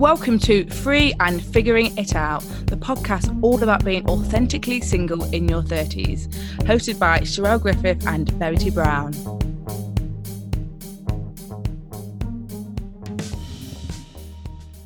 Welcome to Free and Figuring It Out, the podcast all about being authentically single in your 30s, hosted by Charelle Griffith and Verity Brown.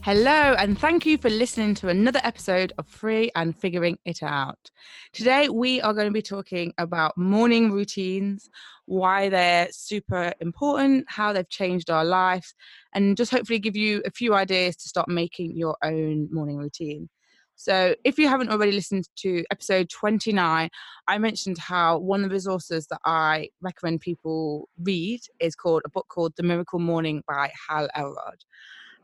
Hello, and thank you for listening to another episode of Free and Figuring It Out. Today, we are going to be talking about morning routines, why they're super important, how they've changed our lives, and just hopefully give you a few ideas to start making your own morning routine. So, if you haven't already listened to episode 29, I mentioned how one of the resources that I recommend people read is called a book called The Miracle Morning by Hal Elrod.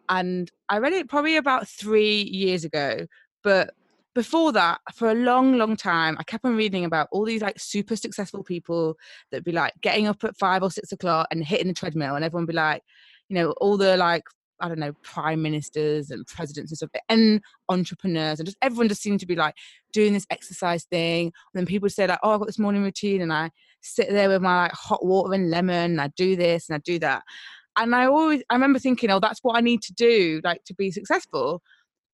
And I read it probably about three years ago, but before that, for a long, long time, I kept on reading about all these like super successful people that be like getting up at five or six o'clock and hitting the treadmill, and everyone be like, you know, all the like I don't know, prime ministers and presidents and stuff, and entrepreneurs, and just everyone just seemed to be like doing this exercise thing. And then people would say like, "Oh, I've got this morning routine," and I sit there with my like hot water and lemon, and I do this and I do that. And I always, I remember thinking, "Oh, that's what I need to do, like to be successful."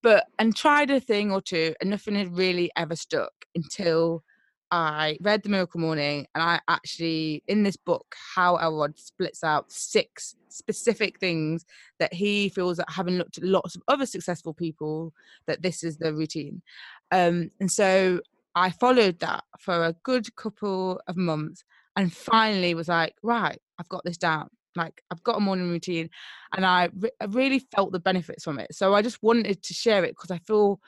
But and tried a thing or two and nothing had really ever stuck until I read The Miracle Morning and I actually in this book Hal Elrod splits out six specific things that he feels that having looked at lots of other successful people that this is the routine. Um, and so I followed that for a good couple of months and finally was like right I've got this down like I've got a morning routine, and I, re- I really felt the benefits from it. So I just wanted to share it because I feel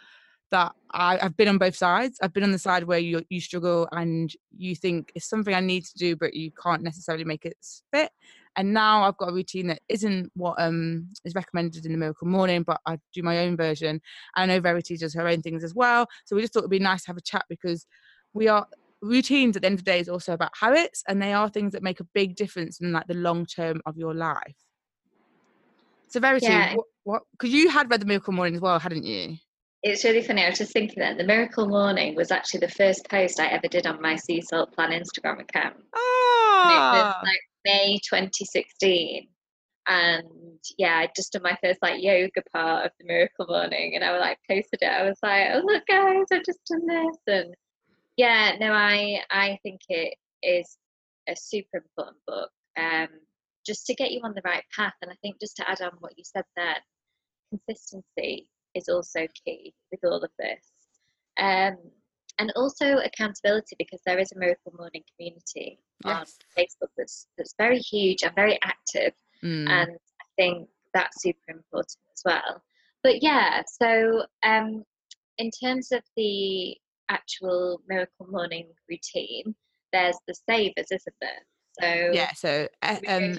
that I, have been on both sides. I've been on the side where you you struggle and you think it's something I need to do, but you can't necessarily make it fit. And now I've got a routine that isn't what um is recommended in the Miracle Morning, but I do my own version. I know Verity does her own things as well. So we just thought it'd be nice to have a chat because we are routines at the end of the day is also about habits and they are things that make a big difference in like the long term of your life so Verity yeah. what because you had read the miracle morning as well hadn't you it's really funny i was just thinking that the miracle morning was actually the first post i ever did on my sea salt plan instagram account oh. it was ah! like may 2016 and yeah, I just done my first like yoga part of the miracle morning and I was like posted it. I was like, oh look guys, I've just done this and yeah, no, I I think it is a super important book. Um, just to get you on the right path. And I think just to add on what you said there, consistency is also key with all of this. Um, and also accountability because there is a Miracle Morning community yes. on Facebook that's that's very huge and very active, mm. and I think that's super important as well. But yeah, so um, in terms of the actual miracle morning routine, there's the savers, isn't there? So yeah, so um,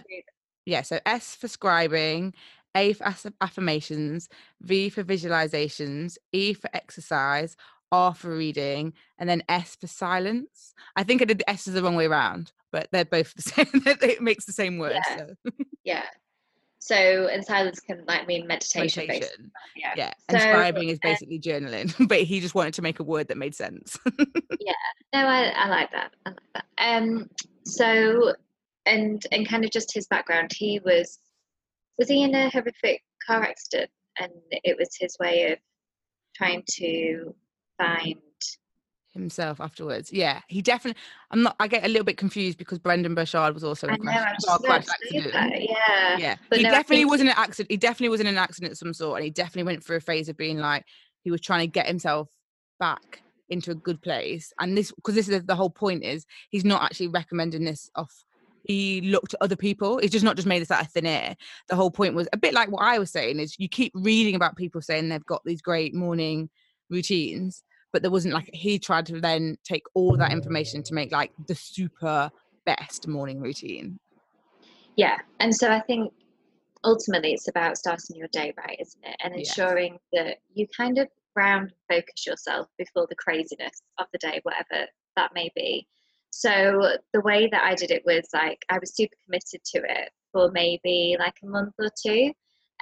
yeah, so S for scribing, A for affirmations, V for visualizations, E for exercise, R for reading, and then S for silence. I think I did the S is the wrong way around, but they're both the same. it makes the same word. Yeah. So. yeah. So, and silence can like mean meditation. meditation. Yeah. yeah. And so, scribing is um basically um, journaling, but he just wanted to make a word that made sense. yeah. No, I, I like that. I like that. Um, so, and and kind of just his background, he was was he in a horrific car accident, and it was his way of trying to find himself afterwards. Yeah, he definitely. I'm not. I get a little bit confused because Brendon Burchard was also in a crash, crash accident. That, yeah, yeah. But he no, definitely was in an accident. He definitely was in an accident of some sort, and he definitely went through a phase of being like he was trying to get himself back into a good place. And this, because this is the whole point, is he's not actually recommending this off. He looked at other people. He's just not just made this out of thin air. The whole point was a bit like what I was saying: is you keep reading about people saying they've got these great morning routines but there wasn't like he tried to then take all that information to make like the super best morning routine. Yeah and so i think ultimately it's about starting your day right isn't it? And ensuring yes. that you kind of ground focus yourself before the craziness of the day whatever that may be. So the way that i did it was like i was super committed to it for maybe like a month or two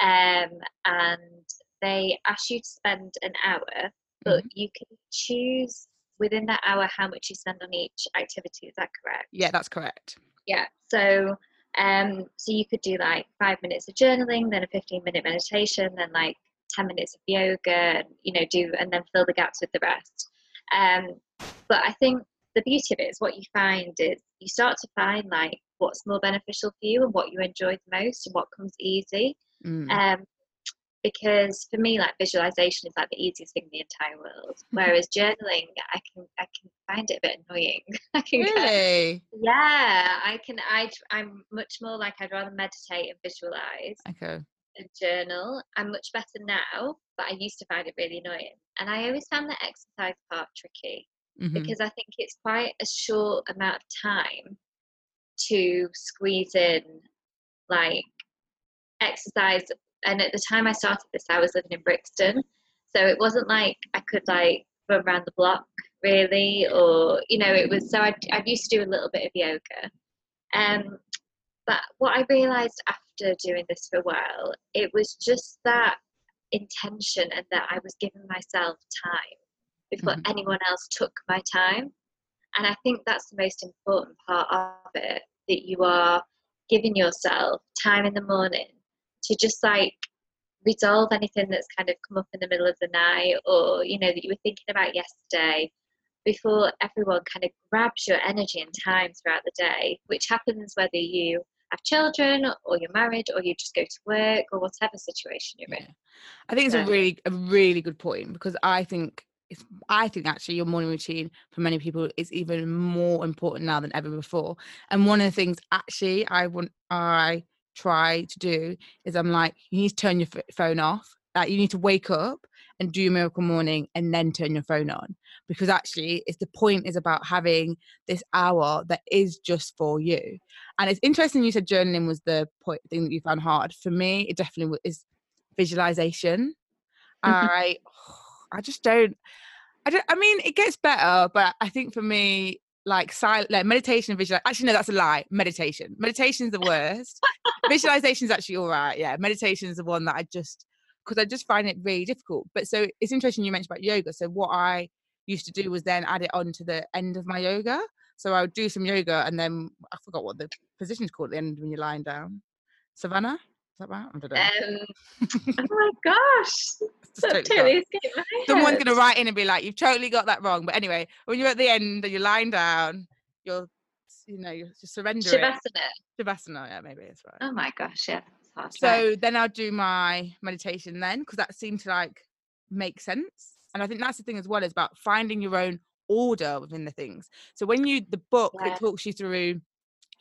um, and they asked you to spend an hour but mm-hmm. you can choose within that hour how much you spend on each activity. Is that correct? Yeah, that's correct. Yeah. So um so you could do like five minutes of journaling, then a 15 minute meditation, then like 10 minutes of yoga and you know do and then fill the gaps with the rest um, but i think the beauty of it is what you find is you start to find like what's more beneficial for you and what you enjoy the most and what comes easy Mm. um, because for me like visualization is like the easiest thing in the entire world whereas journaling i can i can find it a bit annoying i can get, really? yeah i can i i'm much more like i'd rather meditate and visualize Okay. and journal i'm much better now but i used to find it really annoying and i always found the exercise part tricky Mhm. because I think it's quite a short amount of time to squeeze in like exercise. And at the time I started this, I was living in Brixton, so it wasn't like I could like run around the block really, or you know, it was so I I used to do a little bit of yoga. Um, but what I realised after doing this for a while, it was just that intention and that I was giving myself time before Mhm. anyone else took my time. And I think that's the most important part of it that you are giving yourself time in the morning to just like resolve anything that's kind of come up in the middle of the night or, you know, that you were thinking about yesterday before everyone kind of grabs your energy and time throughout the day, which happens whether you have children or you're married or you just go to work or whatever situation you're in. I think it's a really a really good point because I think it's I think actually your morning routine for many people is even more important now than ever before. And one of the things actually I want I try to do is I'm like you need to turn your ph- phone off. Like you need to wake up and do your miracle morning and then turn your phone on because actually it's the point is about having this hour that is just for you. And it's interesting you said journaling was the point thing that you found hard. For me, it definitely is visualization. Mm-hmm. I I just don't I don't I mean it gets better, but I think for me like silent like meditation visual actually no that's a lie meditation. Meditation is the worst. Visualization is actually all right yeah. Meditation is the one that i just because i just find it really difficult. But so it's interesting you mentioned about yoga. So what i used to do was then add it on to the end of my yoga. So i would do some yoga and then i forgot what the position's called at the end when you're lying down. Savannah is that right i don't know Um, oh my gosh, that totally escaped my someone's gonna write in and be like, "You've totally got that wrong." But anyway, when you're at the end and you're lying down, you're, you know, you're just surrendering. Shavasana. Shavasana, yeah, maybe it's right. Oh my gosh, yeah. So right. then I'll do my meditation then, because that seemed to like make sense. And I think that's the thing as well is about finding your own order within the things. So when you the book Yeah. it talks you through,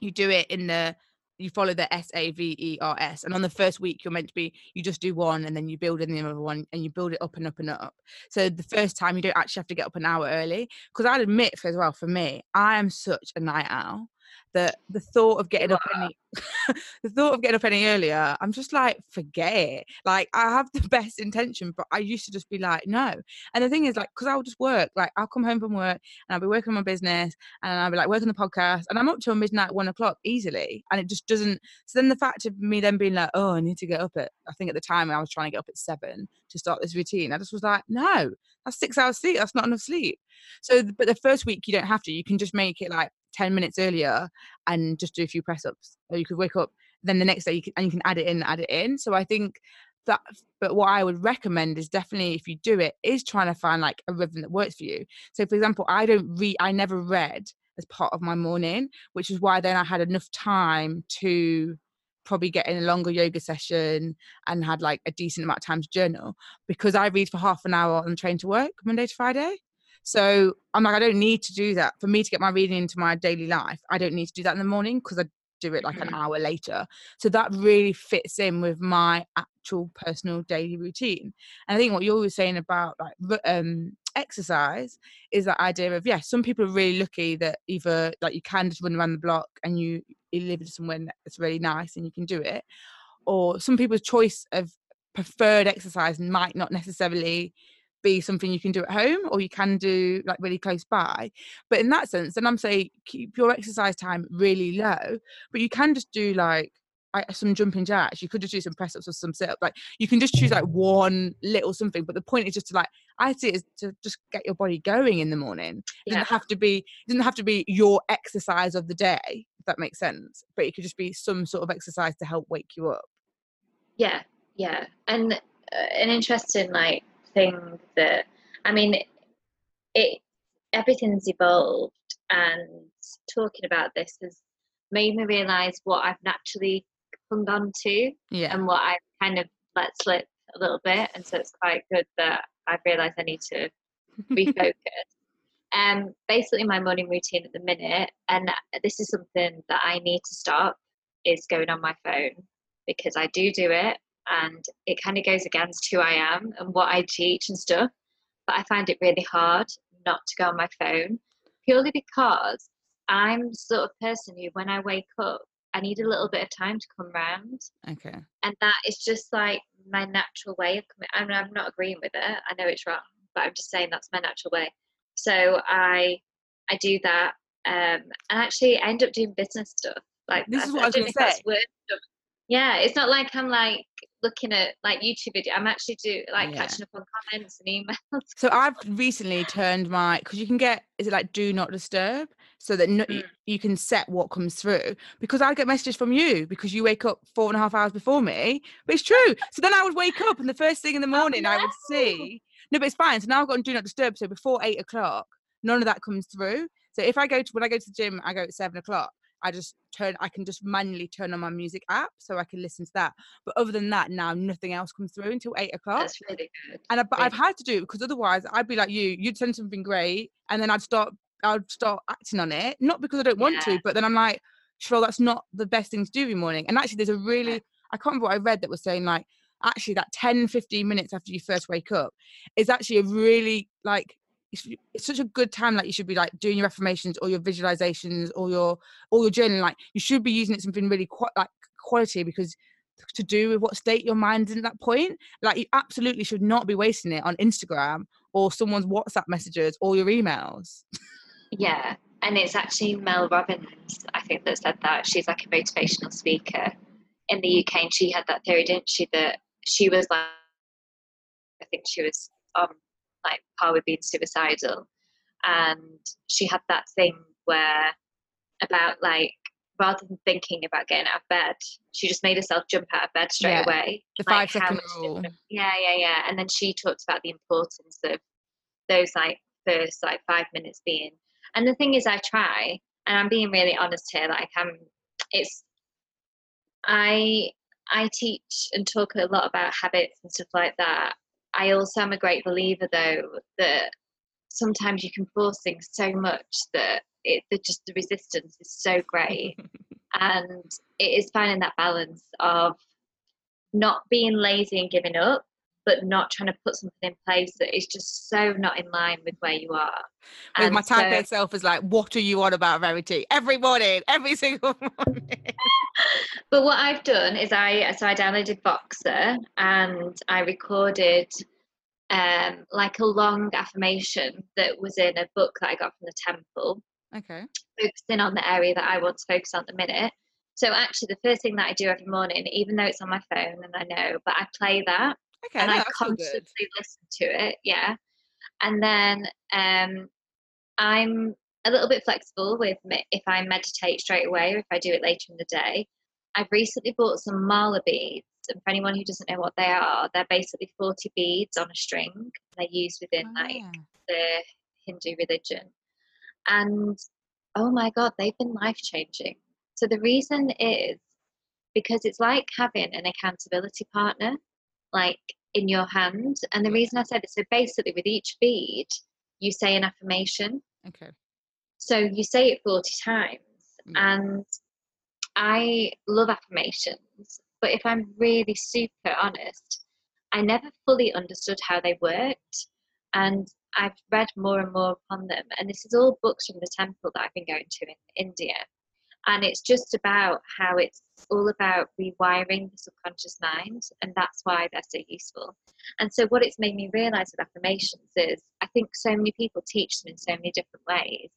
you do it in the you follow the S A V E R S, and on the first week you're meant to be you just do one, and then you build in the other one, and you build it up and up and up. So the first time you don't actually have to get up an hour early, because I'd admit as well for me, I am such a night owl that the thought of getting up any the thought of getting up any earlier, I'm just like forget it. Like I have the best intention, but I used to just be like no. And the thing is like because I'll just work, like I'll come home from work and I'll be working on my business and I'll be like working the podcast and I'm up till midnight, one o'clock easily. And it just doesn't so then the fact of me then being like, oh, I need to get up at I think at the time I was trying to get up at seven to start this routine. I just was like, no, that's six hours sleep. That's not enough sleep. So but the first week you don't have to. You can just make it like 10 minutes earlier and just do a few press ups. Or you could wake up then the next day you can and you can add it in, add it in. So I think that but what I would recommend is definitely if you do it, is trying to find like a rhythm that works for you. So for example, I don't read I never read as part of my morning, which is why then I had enough time to probably get in a longer yoga session and had like a decent amount of time to journal because I read for half an hour on the train to work Monday to Friday. So I'm like, I don't need to do that. For me to get my reading into my daily life, I don't need to do that in the morning because I do it like an Mhm. hour later. So that really fits in with my actual personal daily routine. And I think what you're always saying about like um, exercise is that idea of yeah, some people are really lucky that either like you can just run around the block and you you live somewhere that's really nice and you can do it, or some people's choice of preferred exercise might not necessarily be something you can do at home or you can do like really close by but in that sense then i'm saying keep your exercise time really low but you can just do like I, some jumping jacks you could just do some press ups or some sit up like you can just choose like one little something but the point is just to like i see it as to just get your body going in the morning it Yeah. doesn't have to be it doesn't have to be your exercise of the day if that makes sense but it could just be some sort of exercise to help wake you up Yeah, yeah. And uh, an interesting like thing that I mean, it everything's evolved, and talking about this has made me realize what I've naturally hung on to Yeah. and what I've kind of let slip a little bit, and so it's quite good that I've realised I need to refocus. um, basically, my morning routine at the minute, and this is something that I need to stop, is going on my phone because I do do it, and it kind of goes against who I am and what I teach and stuff. But I find it really hard not to go on my phone, purely because I'm the sort of person who, when I wake up, I need a little bit of time to come round okay. and that is just like my natural way of coming. I mean, I'm not agreeing with it. I know it's wrong, but I'm just saying that's my natural way. So I I do that, um, and actually I end up doing business stuff. Like This is what I was don't gonna know if that's say. Yeah, it's not like I'm like looking at like YouTube video. I'm actually do like Yeah. catching up on comments and emails. So I've recently turned my because you can get is it like do not disturb so that no, Mm. you can set what comes through because I get messages from you because you wake up four and a half hours before me. But it's true. So then I would wake up and the first thing in the morning I would see no, but it's fine. So now I've got on do not disturb. So before eight o'clock, none of that comes through. So if I go to when I go to the gym, I go at seven o'clock. I just turn I can just manually turn on my music app so I can listen to that. But other than that, now nothing else comes through until eight o'clock. That's really good. And I, but I've had to do it because otherwise I'd be like you. You'd send something great, and then I'd start. I'd start acting on it, not because I don't want Yeah. to, but then I'm like, sure, that's not the best thing to do every morning. And actually, there's a really, I can't remember what I read that was saying like, actually, that 10, 15 minutes after you first wake up is actually a really like. It's, such a good time like you should be like doing your affirmations or your visualizations or your or your journaling like you should be using it something really quite like quality because to do with what state your mind's in at that point like you absolutely should not be wasting it on Instagram or someone's WhatsApp messages or your emails. Yeah, and it's actually Mel Robbins, I think, that said that. She's like a motivational speaker in the UK, and she had that theory, didn't she? That she was like, I think she was on like par with being suicidal, and she had that thing where about like rather than thinking about getting out of bed, she just made herself jump out of bed straight Yeah, away. The like, five second rule. Yeah, yeah, yeah. And then she talked about the importance of those like first like five minutes being. And the thing is, I try, and I'm being really honest here. Like I'm, it's, I I teach and talk a lot about habits and stuff like that. I also am a great believer though that sometimes you can force things so much that it that just the resistance is so great. And it is finding that balance of not being lazy and giving up but not trying to put something in place that is just so not in line with where you are With And my type so- self is like, what are you on about, Verity? Every morning, every single morning. but what I've done is I so I downloaded Voxer and I recorded um like a long affirmation that was in a book that I got from the temple okay. focusing on the area that I want to focus on at the minute. So actually, the first thing that I do every morning, even though it's on my phone and I know, but I play that Okay. and I constantly good. listen to it. Yeah, and then um, I'm a little bit flexible with me if I meditate straight away or if I do it later in the day. I've recently bought some mala beads, and for anyone who doesn't know what they are, they're basically 40 beads on a string. They're used within Oh, like yeah. the Hindu religion. And oh my God, they've been life changing. So the reason is because it's like having an accountability partner, like in your hand. And the reason I said it, so basically with each bead, you say an affirmation. Okay. So you say it 40 times. Yeah. And I love affirmations, but if I'm really super honest, I never fully understood how they worked. And I've read more and more upon them. And this is all books from the temple that I've been going to in India. And it's just about how it's all about rewiring the subconscious mind. And that's why they're so useful. And so, what it's made me realize with affirmations is I think so many people teach them in so many different ways.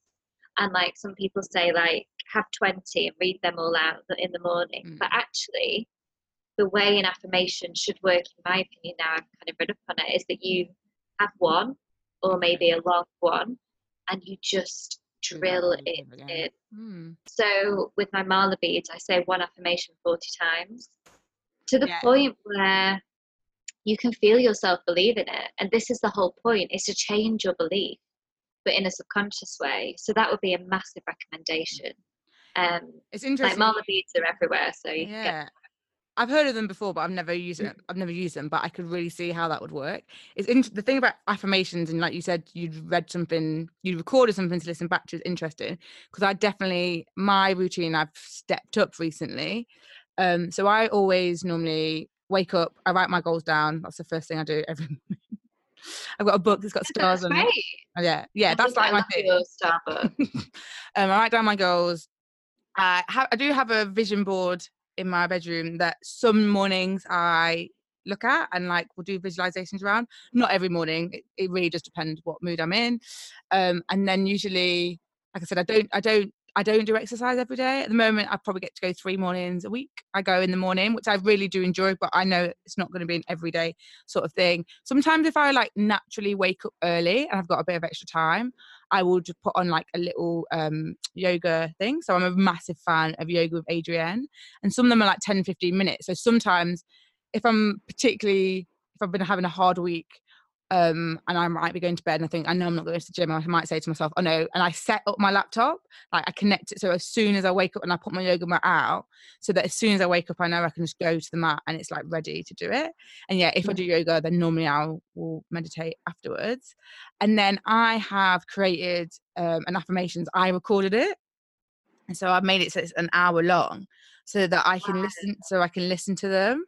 And like some people say, like, have 20 and read them all out in the morning. But Mm. actually, the way an affirmation should work, in my opinion, now I've kind of read up on it, is that you have one or maybe a long one and you just drill it in. Hmm. So with my mala beads, I say one affirmation 40 times to the Yeah. point where you can feel yourself believe in it. And this is the whole point is to change your belief, but in a subconscious way. So that would be a massive recommendation. Um, It's interesting. like mala beads are everywhere, so you can get yeah. I've heard of them before, but I've never used it. I've never used them, but I could really see how that would work. It's in, the thing about affirmations, and like you said, you'd read something, you recorded something to listen back to. Is interesting because I definitely my routine I've stepped up recently. Um, so I always normally wake up, I write my goals down. That's the first thing I do every morning. I've got a book that's got stars That's on it. Oh, Yeah, yeah, I that's like I my thing. your Starbucks. um, I write down my goals. I, ha- I do have a vision board in my bedroom that some mornings I look at and like will do visualizations around. Not every morning. It, it really just depends what mood I'm in. Um, and then usually, like I said, I don't, I don't, I don't do exercise every day. At the moment, I probably get to go three mornings a week. I go in the morning, which I really do enjoy, but I know it's not going to be an everyday sort of thing. Sometimes if I like naturally wake up early and I've got a bit of extra time, I will just put on like a little um, yoga thing. So I'm a massive fan of yoga with Adriene, and some of them are like 10, 15 minutes. So sometimes, if I'm particularly, if I've been having a hard week, um, and I might be going to bed and I think I know I'm not going to the gym, I might say to myself, "Oh no!" And I set up my laptop, like I connect it so as soon as I wake up and I put my yoga mat out, so that as soon as I wake up, I know I can just go to the mat and it's like ready to do it. And yeah, if I do yoga, then normally I will meditate afterwards. And then I have created um, an affirmations. I recorded it, and so I've made it so it's an hour long, so that I can listen. So I can listen to them.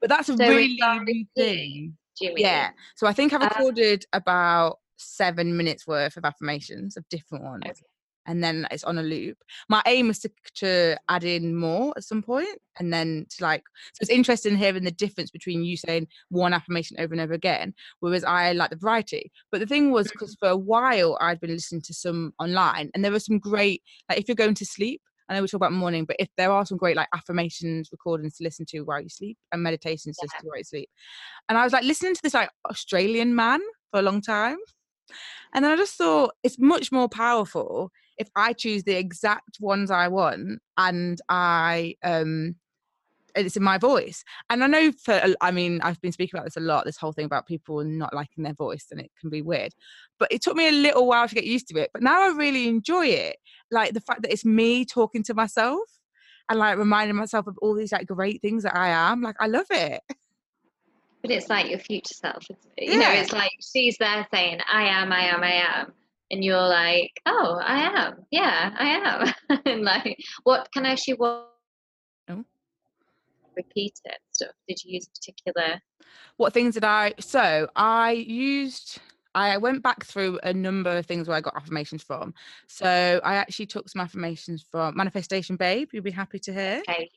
But that's a So really new thing. Do you mean? Yeah. So I think I've Um, recorded about seven minutes worth of affirmations of different ones. Okay. And then it's on a loop. My aim is to, to add in more at some point, and then to like. So it's interesting hearing the difference between you saying one affirmation over and over again, whereas I like the variety. But the thing was, because for a while I'd been listening to some online, and there were some great. Like if you're going to sleep, I know we talk about morning, but if there are some great like affirmations recordings to listen to while you sleep and meditations Yeah. to while you sleep. And I was like listening to this like Australian man for a long time. And then I just thought it's much more powerful if I choose the exact ones I want and I um it's in my voice. And I know for i mean I've been speaking about this a lot, this whole thing about people not liking their voice and it can be weird. But it took me a little while to get used to it. But now I really enjoy it. Like the fact that it's me talking to myself and like reminding myself of all these like great things that I am. Like I love it. But it's like your future self? You know, it's like she's there saying, I am, I am, I am. And you're like, oh, I am. Yeah, I am. and like, what can I actually what. Repeat it stuff? Did you use a particular what things did I so I used I went back through a number of things where I got affirmations from. So I actually took some affirmations from Manifestation Babe, you'll be happy to hear. okay,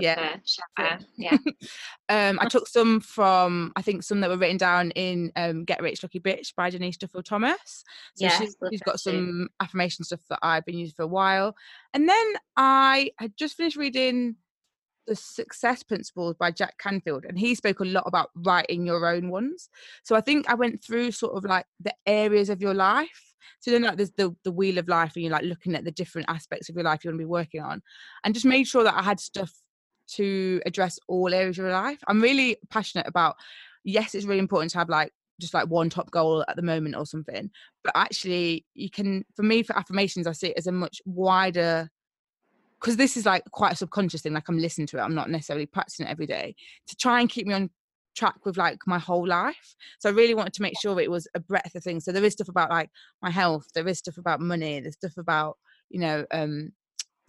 yeah, Yeah. her, So- Shaffer, yeah. Um, I took some from I think some that were written down in um, Get Rich Lucky Bitch by Denise Duffield Thomas. So Yes, she's, she's got some affirmation stuff that I've been using for a while. And then I had just finished reading The Success Principles by Jack Canfield, and he spoke a lot about writing your own ones. So I think I went through sort of like the areas of your life. So then like there's the, the wheel of life and you're like looking at the different aspects of your life you want to be working on and just made sure that I had stuff to address all areas of your life. I'm really passionate about yes, it's really important to have like just like one top goal at the moment or something. But actually you can for me for affirmations I see it as a much wider because this is like quite a subconscious thing, like I'm listening to it, I'm not necessarily practicing it every day to try and keep me on track with like my whole life. So I really wanted to make sure it was a breadth of things. So there is stuff about like my health, there is stuff about money, there's stuff about, you know, um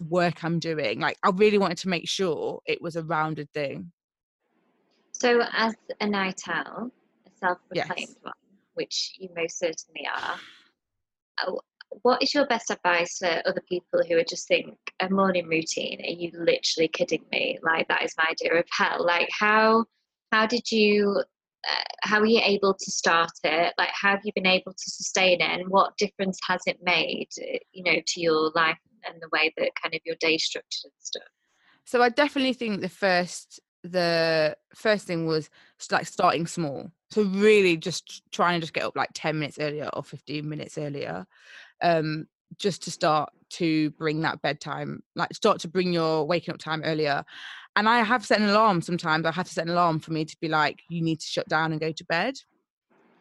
work I'm doing. Like I really wanted to make sure it was a rounded thing. So, as a night owl, a self Yes. one, which you most certainly are, uh, what is your best advice for other people who are just think a morning routine? Are you literally kidding me? Like that is my idea of hell. Like how how did you uh, how were you able to start it? Like how have you been able to sustain it, and what difference has it made? You know, to your life and the way that kind of your day structured and stuff. So I definitely think the first the first thing was like starting small. So really just trying to just get up like 10 minutes earlier or 15 minutes earlier. Um just to start to bring that bedtime, like start to bring your waking up time earlier. And I have set an alarm sometimes. I have to set an alarm for me to be like, you need to shut down and go to bed.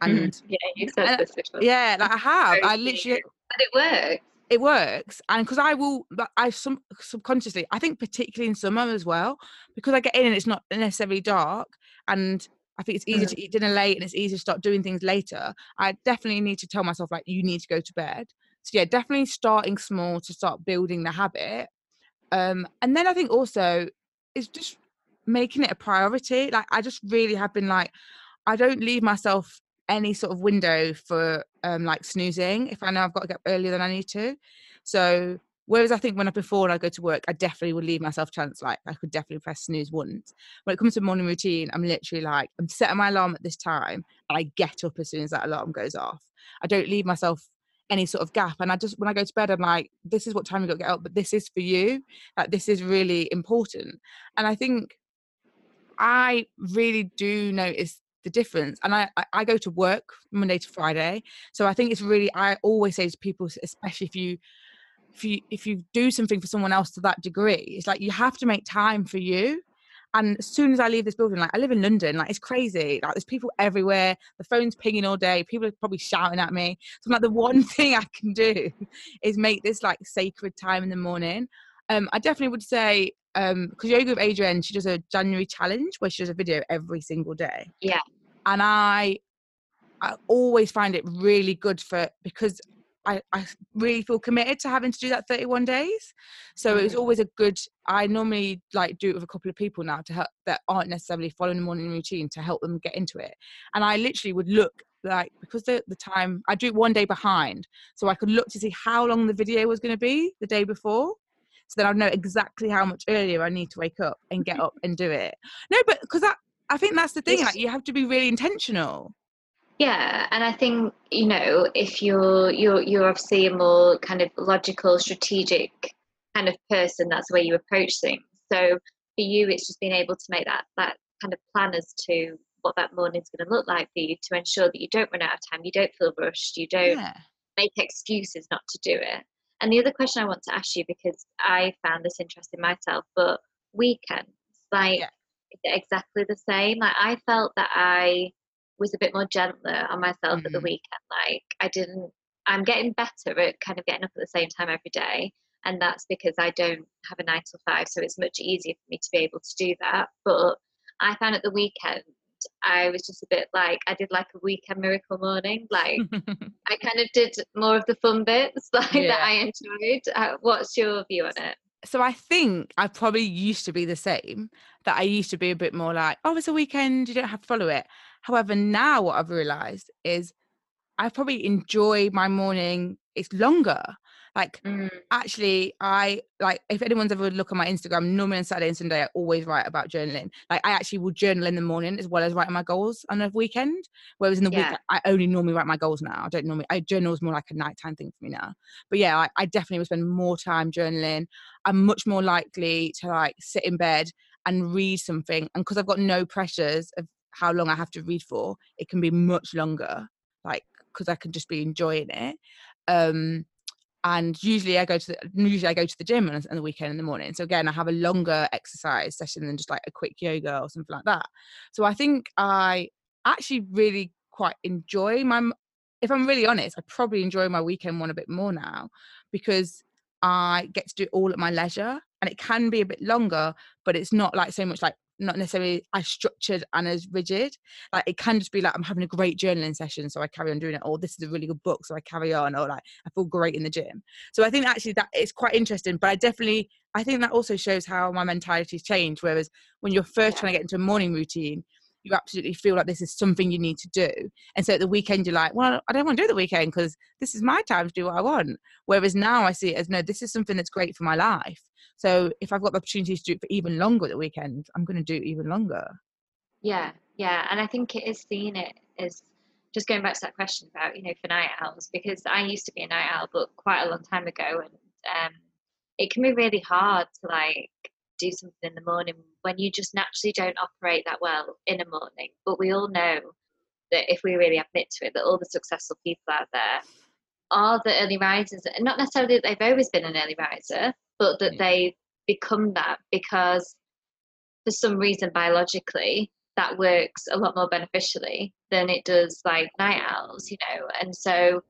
Mm-hmm. And yeah, you said and- this yeah, like I have. I literally But it works. it works and because i will i some subconsciously i think particularly in summer as well because i get in and it's not necessarily dark and i think it's easier Mm. to eat dinner late and it's easier to start doing things later i definitely need to tell myself like you need to go to bed so yeah definitely starting small to start building the habit um and then i think also it's just making it a priority like i just really have been like i don't leave myself any sort of window for um like snoozing if I know I've got to get up earlier than I need to. So whereas I think when I before I go to work, I definitely would leave myself chance like I could definitely press snooze once. When it comes to morning routine, I'm literally like I'm setting my alarm at this time and I get up as soon as that alarm goes off. I don't leave myself any sort of gap. And I just when I go to bed, I'm like, this is what time you got to get up, but this is for you. Like this is really important. And I think I really do notice the difference. And I, I, I go to work Monday to Friday. So I think it's really I always say to people, especially if you if you if you do something for someone else to that degree, it's like you have to make time for you. And as soon as I leave this building, like I live in London, like it's crazy. Like there's people everywhere. The phone's pinging all day. People are probably shouting at me. So I'm like, the one thing I can do is make this like sacred time in the morning. Um, I definitely would say um because yoga with Adriene, she does a January challenge where she does a video every single day. Yeah. And I I always find it really good for because I, I really feel committed to having to do that 31 days. So it was Mhm. always a good I normally like do it with a couple of people now to help that aren't necessarily following the morning routine to help them get into it. And I literally would look like because the, the time I do it one day behind. So I could look to see how long the video was going to be the day before. So then I'd know exactly how much earlier I need to wake up and get up and do it. No, but because that I think that's the thing. Like you have to be really intentional. Yeah, and I think you know if you're you're you're obviously a more kind of logical, strategic kind of person. That's the way you approach things. So for you, it's just being able to make that that kind of plan as to what that morning's going to look like for you to ensure that you don't run out of time, you don't feel rushed, you don't Yeah. make excuses not to do it. And the other question I want to ask you because I found this interesting myself, but weekends, like Yeah. is it exactly the same? Like I felt that I was a bit more gentler on myself at the Mhm. weekend. Like I didn't I'm getting better at kind of getting up at the same time every day. And that's because I don't have a nine till five, so it's much easier for me to be able to do that. But I found at the weekend I was just a bit like I did like a weekend miracle morning. Like I kind of did more of the fun bits like Yeah. that I enjoyed. Uh, what's your view on it? So I think I probably used to be the same. That I used to be a bit more like, oh, it's a weekend, you don't have to follow it. However, now what I've realised is I probably enjoy my morning. It's longer. Like Mm, actually, I like if anyone's ever look on my Instagram, normally on Saturday and Sunday, I always write about journaling. Like I actually will journal in the morning as well as writing my goals on a weekend. Whereas in the Yeah. week, I only normally write my goals now. I don't normally. I journal is more like a nighttime thing for me now. But yeah, I, I definitely will spend more time journaling. I'm much more likely to like sit in bed and read something, and because I've got no pressures of how long I have to read for, it can be much longer. Like because I can just be enjoying it. Um, and usually I go to the, usually I go to the gym on, on the weekend in the morning. So again, I have a longer exercise session than just like a quick yoga or something like that. So I think I actually really quite enjoy my. If I'm really honest, I probably enjoy my weekend one a bit more now because I get to do it all at my leisure, and it can be a bit longer, but it's not like so much like not necessarily as structured and as rigid. Like it can just be like I'm having a great journaling session, so I carry on doing it. Or this is a really good book, so I carry on. Or like I feel great in the gym. So I think actually that it's quite interesting. But I definitely I think that also shows how my mentality's changed. Whereas when you're first trying to get into a morning routine, you absolutely feel like this is something you need to do. And so at the weekend you're like, well, I don't want to do the weekend because this is my time to do what I want. Whereas now I see it as no, this is something that's great for my life. So if I've got the opportunity to do it for even longer at the weekend, I'm going to do it even longer. Yeah, yeah, and I think it is seeing it as just going back to that question about you know for night owls because I used to be a night owl, but quite a long time ago, and um, it can be really hard to like do something in the morning when you just naturally don't operate that well in a morning. But we all know that if we really admit to it, that all the successful people out there are the early risers, and not necessarily that they've always been an early riser, but that they become that because for some reason biologically that works a lot more beneficially than it does like night owls, you know. And so,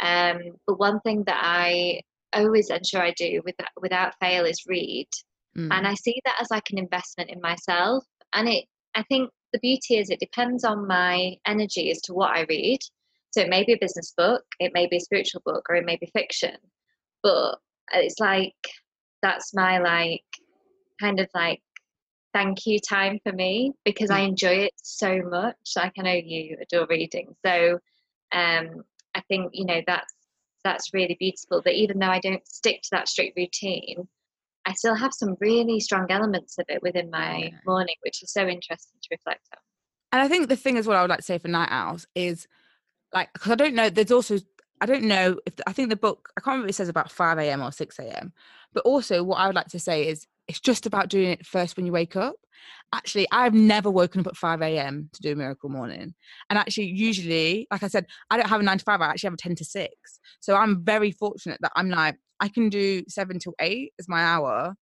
um, but one thing that I always ensure I do with, without fail is read. Mm. And I see that as like an investment in myself. And it, I think the beauty is it depends on my energy as to what I read. So it may be a business book, it may be a spiritual book, or it may be fiction. But it's like that's my like kind of like thank you time for me because I mm. enjoy it so much. Like I know you adore reading, so um, I think you know that's that's really beautiful. That even though I don't stick to that strict routine, I still have some really strong elements of it within my morning, which is so interesting to reflect on. And I think the thing as well I would like to say for night owls is like because I don't know. There's also I don't know if I think the book I can't remember it says about five a.m. or six a.m. But also what I would like to say is it's just about doing it first when you wake up. Actually, I've never woken up at 5 a.m. to do a miracle morning. And actually, usually, like I said, I don't have a nine to five, I actually have a 10 to six. So I'm very fortunate that I'm like, I can do seven till eight as my hour,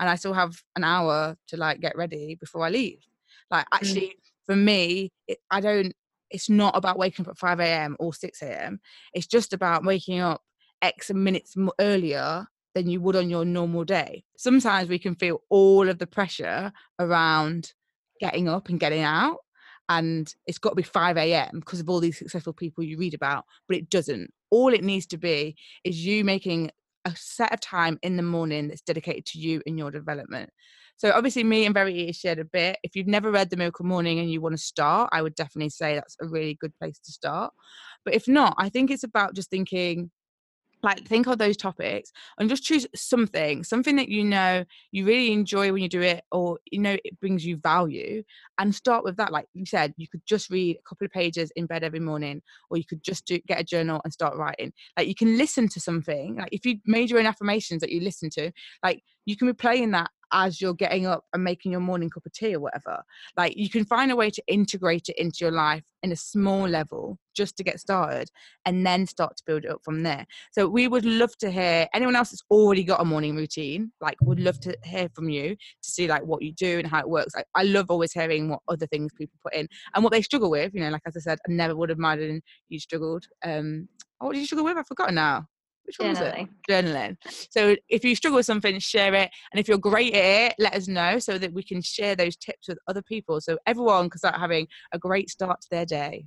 and I still have an hour to like get ready before I leave. Like, mm. actually, for me, it, I don't, it's not about waking up at 5 a.m. or 6 a.m. It's just about waking up X minutes earlier than you would on your normal day. Sometimes we can feel all of the pressure around getting up and getting out. And it's got to be 5 a.m. because of all these successful people you read about, but it doesn't. All it needs to be is you making a set of time in the morning that's dedicated to you and your development. So obviously, me and Verity shared a bit. If you've never read The Miracle Morning and you want to start, I would definitely say that's a really good place to start. But if not, I think it's about just thinking, like think of those topics and just choose something something that you know you really enjoy when you do it or you know it brings you value and start with that like you said you could just read a couple of pages in bed every morning or you could just do get a journal and start writing. Like you can listen to something like if you made your own affirmations that you listen to like you can be playing that as you're getting up and making your morning cup of tea or whatever. Like you can find a way to integrate it into your life in a small level just to get started and then start to build it up from there. So we would love to hear anyone else that's already got a morning routine, like would love to hear from you to see like what you do and how it works. Like, I love always hearing what other things people put in and what they struggle with. You know, like as I said, I never would have minded you struggled. Um, what did you struggle with? I've forgotten now. Which one Journaling. was it? Journaling. So if you struggle with something, share it. And if you're great at it, let us know so that we can share those tips with other people. So everyone can start having a great start to their day.